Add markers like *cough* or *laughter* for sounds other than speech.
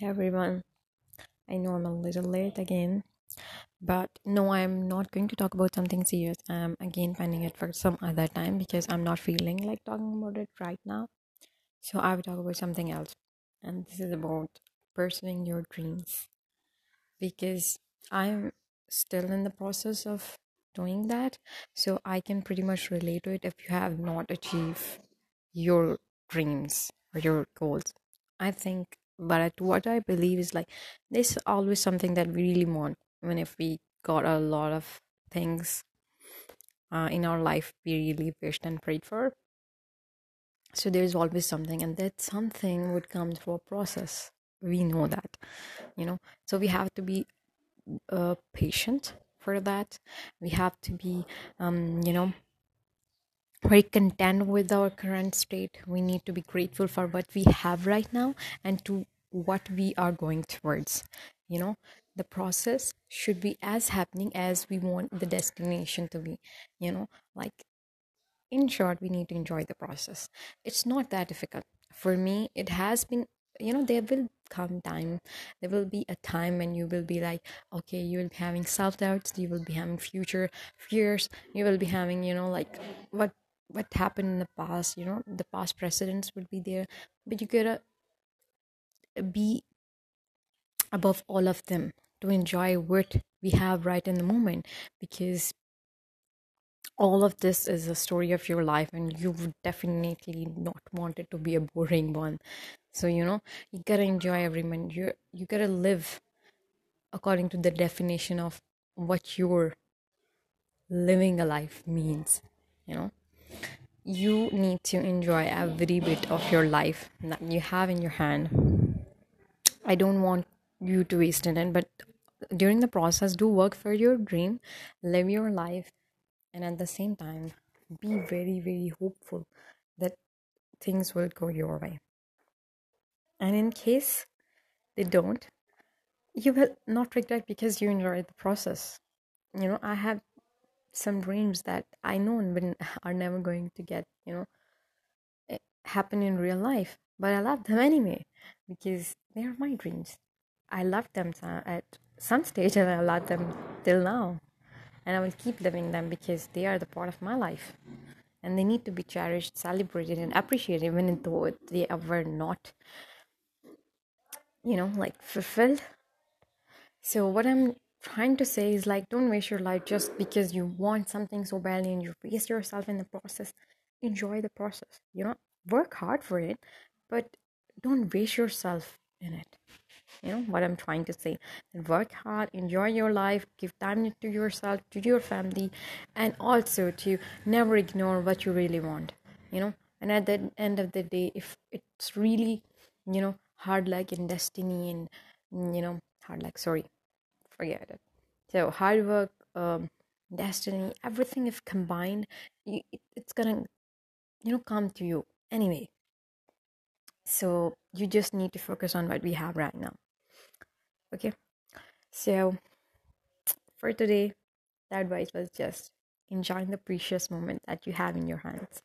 Everyone, I know I'm a little late again, but no, I'm not going to talk about something serious. I'm again planning it for some other time because I'm not feeling like talking about it right now. So I will talk about something else, and this is about pursuing your dreams because I'm still in the process of doing that. So I can pretty much relate to it if you have not achieved your dreams or your goals. I think, but what I believe is like there's always something that we really want. Even if we got a lot of things uh, in our life we really wished and prayed for. So there's always something, and that something would come through a process. We know that, you know. So we have to be uh, patient for that. We have to be, um, you know, very content with our current state. We need to be grateful for what we have right now and to what we are going towards. You know, the process should be as happening as we want the destination to be. You know, like in short, we need to enjoy the process. It's not that difficult. For me, it has been, you know, there will come time, there will be a time when you will be like, okay, you will be having self doubts, you will be having future fears, you will be having, you know, like what what happened in the past you know the past precedents would be there but you gotta be above all of them to enjoy what we have right in the moment because all of this is a story of your life and you would definitely not want it to be a boring one. So you know you gotta enjoy every minute. You you gotta live according to the definition of what your living a life means you know? You need to enjoy every bit of your life that you have in your hand. I don't want you to waste it, but during the process, do work for your dream, live your life, and at the same time, be very, very hopeful that things will go your way. And in case they don't, you will not regret because you enjoyed the process. You know, I have some dreams that I know and *laughs* are never going to get, you know, happen in real life. But I love them *laughs* anyway because they are my dreams. I loved them at some stage *laughs* and I love them till now. And I will keep living them because they are the part of my life. And they need to be cherished, celebrated, and appreciated, even though they were not, you know, like fulfilled. So, what I'm trying to say is like don't waste your life just because you want something so badly and you waste yourself in the process enjoy the process you know work hard for it but don't waste yourself in it. You know what i'm trying to say? Work hard enjoy your life give time to yourself to your family and also to never ignore what you really want you know? And at the end of the day if it's really you know hard luck and destiny and you know hard luck sorry forget it. So hard work, um, destiny, everything if combined, it, it's gonna, you know, come to you anyway. So you just need to focus on what we have right now. Okay. So for today, the advice was just enjoying the precious moment that you have in your hands.